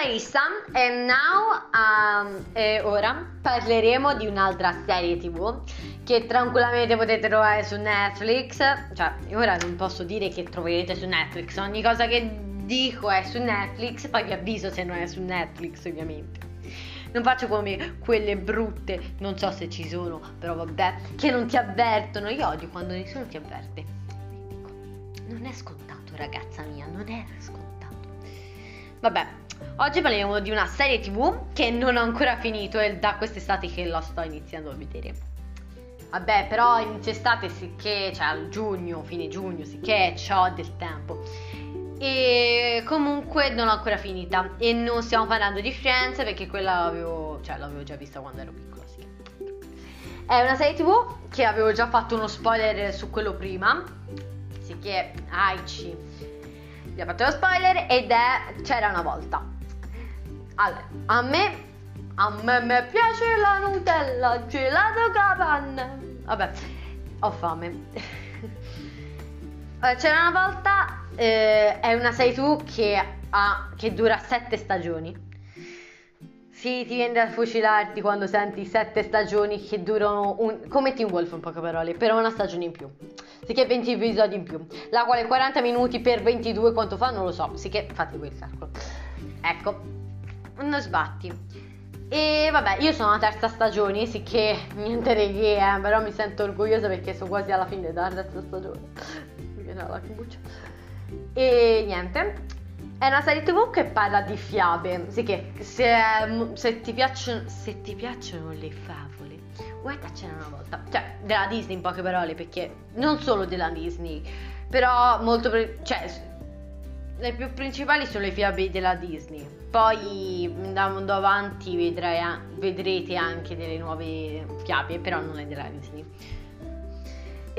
Larissa e now um, e ora parleremo di un'altra serie tv che tranquillamente potete trovare su Netflix. Cioè, ora non posso dire che troverete su Netflix, ogni cosa che dico è su Netflix, poi vi avviso se non è su Netflix ovviamente. Non faccio come quelle brutte, non so se ci sono, però vabbè, che non ti avvertono. Io odio quando nessuno ti avverte. Non è scontato, ragazza mia, non è scontato. Vabbè, oggi parliamo di una serie tv che non ho ancora finito e da quest'estate che la sto iniziando a vedere. Vabbè, però inizio estate sicché, cioè a giugno, fine giugno, sicché ho del tempo. E comunque non l'ho ancora finita. E non stiamo parlando di Friends perché quella l'avevo, cioè, l'avevo già vista quando ero piccola. Sì. È una serie tv che avevo già fatto uno spoiler su quello prima. Sì che Aici vi ho fatto lo spoiler ed è C'era una volta. Allora, a me a me, me piace la Nutella, gelato capanna. Vabbè, ho fame. C'era una volta, eh, è una serie tu che, ha, che dura sette stagioni. Sì, ti viene da fucilarti quando senti sette stagioni che durano un, come Team Wolf in poche parole, però una stagione in più. Sì che 20 episodi in più. La quale 40 minuti per 22 quanto fa non lo so, sì che fate quel calcolo. Ecco, uno sbatti. E vabbè, io sono alla terza stagione, sì che niente di che, eh, però mi sento orgogliosa perché sono quasi alla fine della terza stagione. Mi viene la lacrimuccia. E niente, è una serie tv che parla di fiabe, sì che se, se, ti, piacciono, se ti piacciono le favole, guardacene una volta. Cioè, della Disney in poche parole, perché non solo della Disney, però molto... Pre- cioè, le più principali sono le fiabe della Disney poi andando avanti vedrai, vedrete anche delle nuove fiabe, però non è della Disney.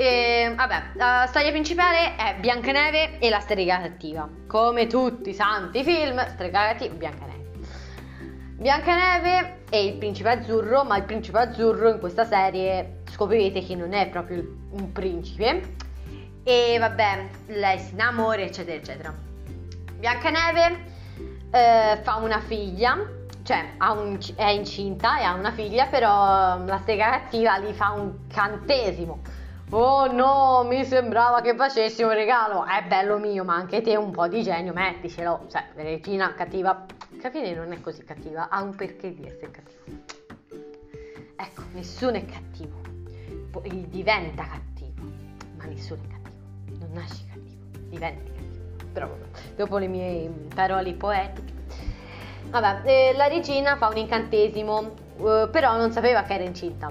E, vabbè, la storia principale è Biancaneve e la strega cattiva. Come tutti i santi film, strega cattiva, Biancaneve. Biancaneve e il principe azzurro, ma il principe azzurro in questa serie scoprirete che non è proprio un principe. E vabbè, lei si innamora, eccetera, eccetera. Biancaneve eh, fa una figlia, cioè un, è incinta e ha una figlia, però la strega cattiva gli fa un cantesimo. Oh no, mi sembrava che facessi un regalo. È bello mio, ma anche te un po' di genio, metticelo. Cioè, regina cattiva. Capite, non è così cattiva, ha un perché di essere cattiva. Ecco, nessuno è cattivo. Poi diventa cattivo, ma nessuno è cattivo. Non nasci cattivo, diventi cattivo però dopo le mie parole poetiche. Vabbè, eh, la regina fa un incantesimo, eh, però non sapeva che era incinta.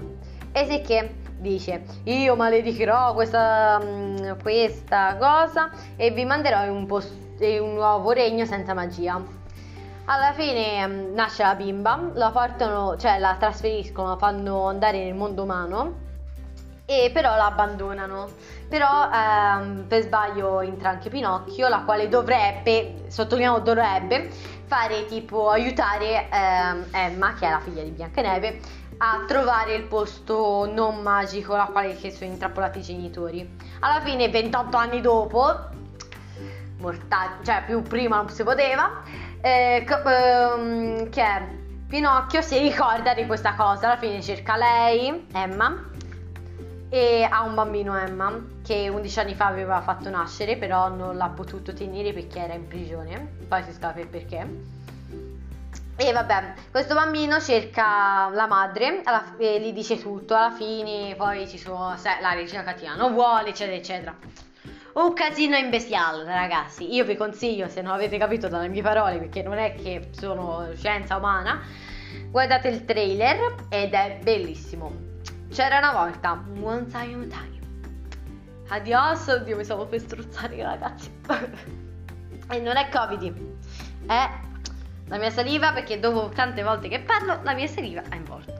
E sì che dice, io maledicherò questa, mm, questa cosa e vi manderò un, post- un nuovo regno senza magia. Alla fine mm, nasce la bimba, la portano, cioè la trasferiscono, la fanno andare nel mondo umano e però la abbandonano. Però ehm, per sbaglio entra anche Pinocchio, la quale dovrebbe, sottolineiamo dovrebbe, fare tipo aiutare ehm, Emma, che è la figlia di Biancaneve, a trovare il posto non magico, la quale che sono intrappolati i genitori. Alla fine, 28 anni dopo, mortale, cioè più prima non si poteva, eh, ehm, che Pinocchio si ricorda di questa cosa, alla fine cerca lei, Emma, e ha un bambino Emma che 11 anni fa aveva fatto nascere però non l'ha potuto tenere perché era in prigione. Poi si scopre perché e vabbè questo bambino cerca la madre alla, e gli dice tutto alla fine poi ci sono la regina cattiva non vuole eccetera eccetera un casino imbestiale ragazzi io vi consiglio se non avete capito dalle mie parole perché non è che sono scienza umana guardate il trailer ed è bellissimo c'era una volta, once upon a time. Adios, oddio, mi stavo per strozzare ragazzi. e non è Covid, è la mia saliva perché dopo tante volte che parlo, la mia saliva è volta.